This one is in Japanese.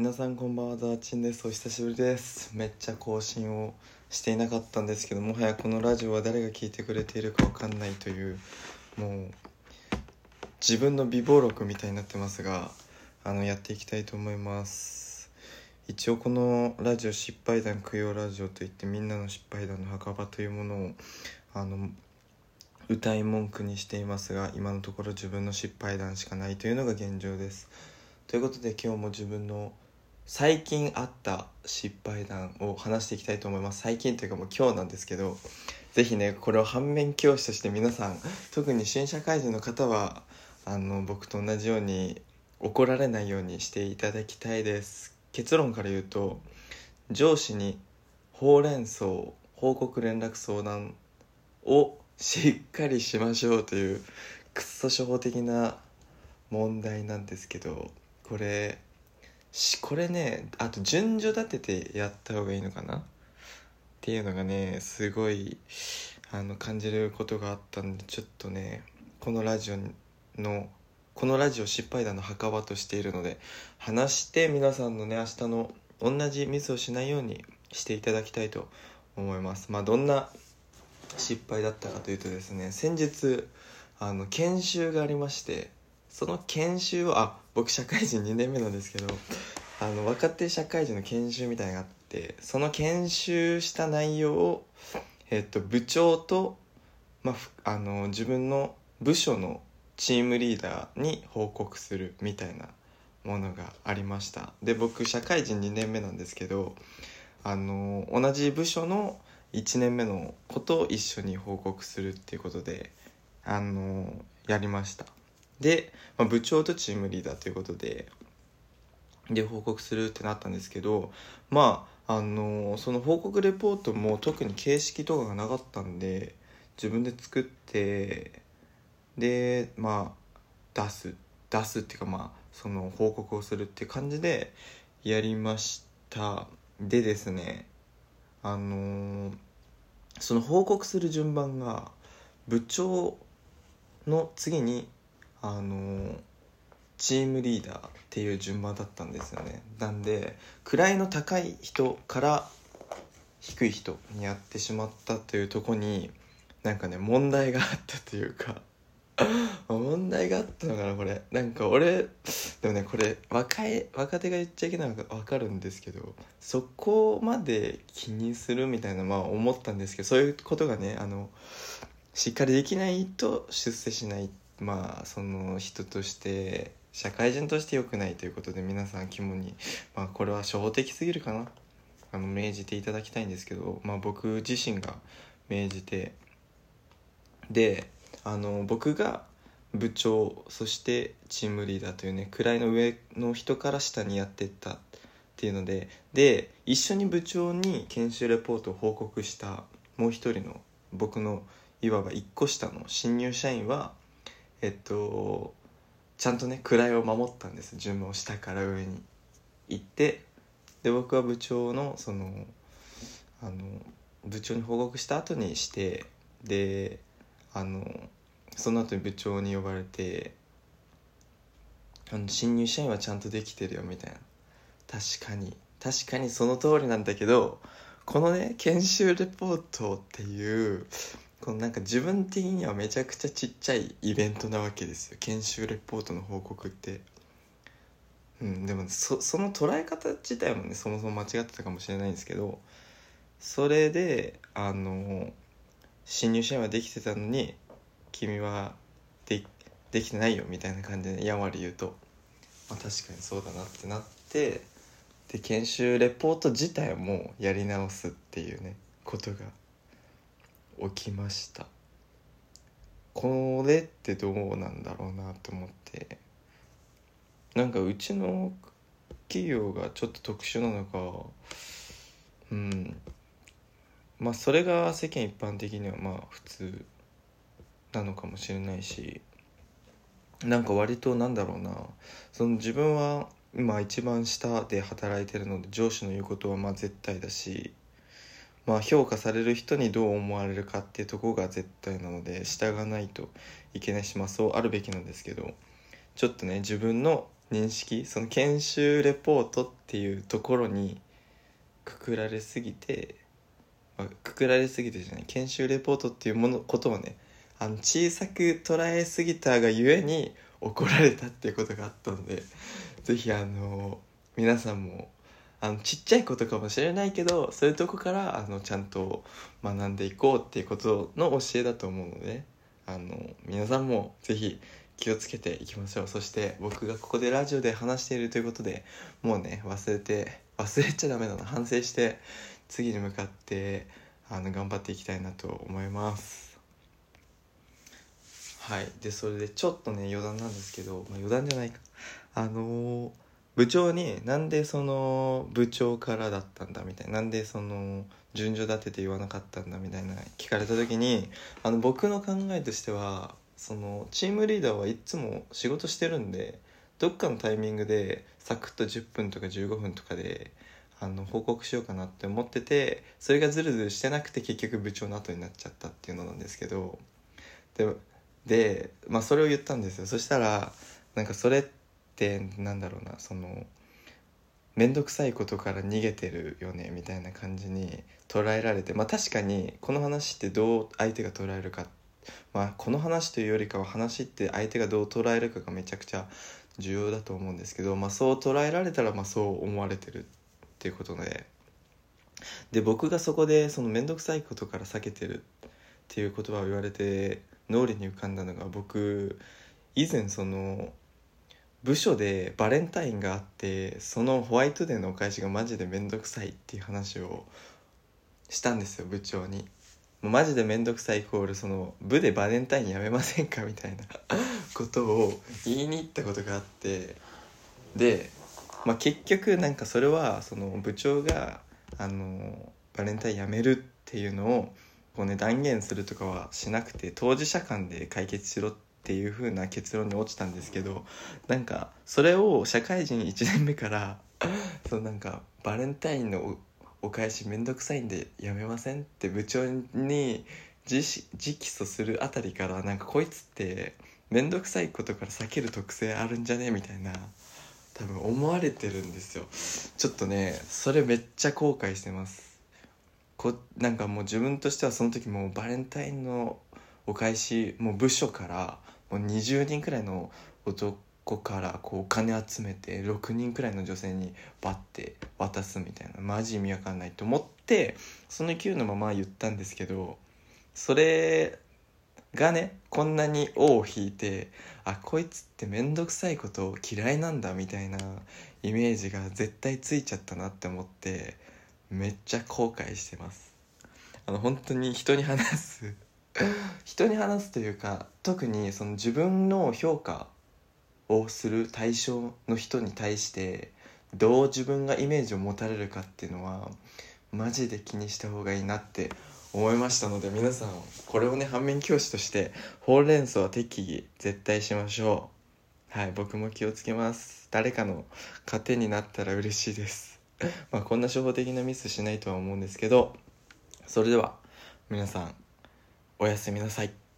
皆さんこんばんはザーチンです。お久しぶりです。めっちゃ更新をしていなかったんですけどもはやこのラジオは誰が聞いてくれているかわかんないというもう自分の備忘録みたいになってますがあのやっていきたいと思います。一応このラジオ失敗談供養ラジオといってみんなの失敗談の墓場というものをあの歌い文句にしていますが今のところ自分の失敗談しかないというのが現状です。ということで今日も自分の最近あった失敗談を話していきたいと思います。最近というかもう今日なんですけど是非ねこれを反面教師として皆さん特に新社会人の方はあの僕と同じように怒られないようにしていただきたいです。結論から言うと上司にほうれん草報告連絡相談をしっかりしましょうというくっそ初歩的な問題なんですけどこれしこれねあと順序立ててやった方がいいのかな？っていうのがねすごいあの感じることがあったんでちょっとねこのラジオのこのラジオ失敗談の墓場としているので話して皆さんのね明日の同じミスをしないようにしていただきたいと思います。まあどんな失敗だったかというとですね先日あの研修がありましてその研修をあ僕社会人2年目なんですけどあの若手社会人の研修みたいなのがあってその研修した内容を、えっと、部長と、まあ、あの自分の部署のチームリーダーに報告するみたいなものがありました。で僕社会人2年目なんですけどあの同じ部署の1年目のことを一緒に報告するっていうことであのやりました。で、まあ、部長とチームリーダーということでで報告するってなったんですけどまああのその報告レポートも特に形式とかがなかったんで自分で作ってでまあ出す出すっていうかまあその報告をするって感じでやりました。でですねあのその報告する順番が部長の次にあのチームリーダーっていう順番だったんですよね。なんで位の高い人から低い人にやってしまったというとこになんかね問題があったというか 問題があったのかなこれ。なんか俺でもねこれ若い若手が言っちゃいけないのか分かるんですけどそこまで気にするみたいなまあ思ったんですけどそういうことがねあのしっかりできないと出世しないっまあその人として社会人として良くないということで皆さん肝にまあこれは初歩的すぎるかな。あの命じていただきたいんですけどまあ僕自身が命じてであの僕が部長そしてチームリーダーというね位の上の人から下にやってったっていうのでで一緒に部長に研修レポートを報告したもう一人の僕のいわば1個下の新入社員はえっとちゃんとね位を守ったんです。順番を下から上に行ってで僕は部長のそのあの部長に報告した後にしてであのその後に部長に呼ばれてあの新入社員はちゃんとできてるよみたいな。確かに。確かにその通りなんだけどこのね研修レポートっていうこのなんか自分的にはめちゃくちゃちっちゃいイベントなわけですよ。研修レポートの報告って。うんでもそその捉え方自体もねそもそも間違ってたかもしれないんですけどそれであの新入社員はできてたのに君はでできてないよみたいな感じでやんわり言うと、まあ、確かにそうだなってなってで研修レポート自体もやり直すっていうねことが起きました。これってどうなんだろうなと思って。なんかうちの企業がちょっと特殊なのかうん。まあそれが世間一般的にはまあ普通なのかもしれないしなんか割となんだろうな。その自分は今一番下で働いてるので上司の言うことはまあ絶対だしまあ、評価される人にどう思われるかっていうとこが絶対なので従わないといけないしまあそうあるべきなんですけどちょっとね自分の認識その研修レポートっていうところにくくられすぎて、まあ、くくられすぎてじゃない研修レポートっていうものことをねあの小さく捉えすぎたがゆえに怒られたっていうことがあったので是非あの皆さんもあのちっちゃいことかもしれないけどそういうとこからあのちゃんと学んでいこうっていうことの教えだと思うのであの皆さんも是非気をつけていきましょう。そして僕がここでラジオで話しているということでもうね忘れて忘れちゃダメだな。反省して次に向かってあの頑張っていきたいなと思います。はい。でそれでちょっとね余談なんですけど、まあ、余談じゃないか。あのー部長になんでその部長からだったんだみたいななんでその順序立てて言わなかったんだみたいな聞かれた時にあの僕の考えとしてはそのチームリーダーはいつも仕事してるんでどっかのタイミングでサクッと10分とか15分とかであの報告しようかなって思っててそれがズルズルしてなくて結局部長の後になっちゃったっていうのなんですけどでで、まあ、それを言ったんですよ。そしたらなんかそれってってなんだろうなその面倒くさいことから逃げてるよねみたいな感じに捉えられてまあ確かにこの話ってどう相手が捉えるかまあこの話というよりかは話って相手がどう捉えるかがめちゃくちゃ重要だと思うんですけど、まあ、そう捉えられたらまあそう思われてるっていうことで。で僕がそこでその面倒くさいことから避けてるっていう言葉を言われて脳裏に浮かんだのが僕以前その部署でバレンタインがあってそのホワイトデーのお返しがマジで面倒くさいっていう話をしたんですよ部長に。もうマジで面倒くさいイコールその部でバレンタインやめませんかみたいな ことを言いに行ったことがあって。で、まあ、結局なんかそれはその部長があのバレンタインやめるっていうのをこうね断言するとかはしなくて当事者間で解決しろってっていう風な結論に落ちたんですけどなんかそれを社会人1年目からそうなんかバレンタインのお返しめんどくさいんでやめませんって部長に直訴するあたりからなんかこいつって面倒くさいことから避ける特性あるんじゃねみたいな多分思われてるんですよ。ちょっとねそれめっちゃ後悔してます。こなんかもう自分としてはその時もうバレンタインのお返しもう部署からもう20人くらいの男からこうお金集めて6人くらいの女性にバッて渡すみたいなマジ意味わかんないと思ってその勢いのまま言ったんですけどそれがねこんなに尾を引いてあこいつって面倒くさいこと嫌いなんだみたいなイメージが絶対ついちゃったなって思ってめっちゃ後悔してます。あの本当に人に話す 人に話すというか特にその自分の評価をする対象の人に対してどう自分がイメージを持たれるかっていうのはマジで気にした方がいいなって思いましたので皆さんこれをね反面教師としてほうれん草は適宜絶対しましょう。はい僕も気をつけます。誰かの糧になったら嬉しいです。まあこんな初歩的なミスしないとは思うんですけどそれでは皆さんおやすみなさい。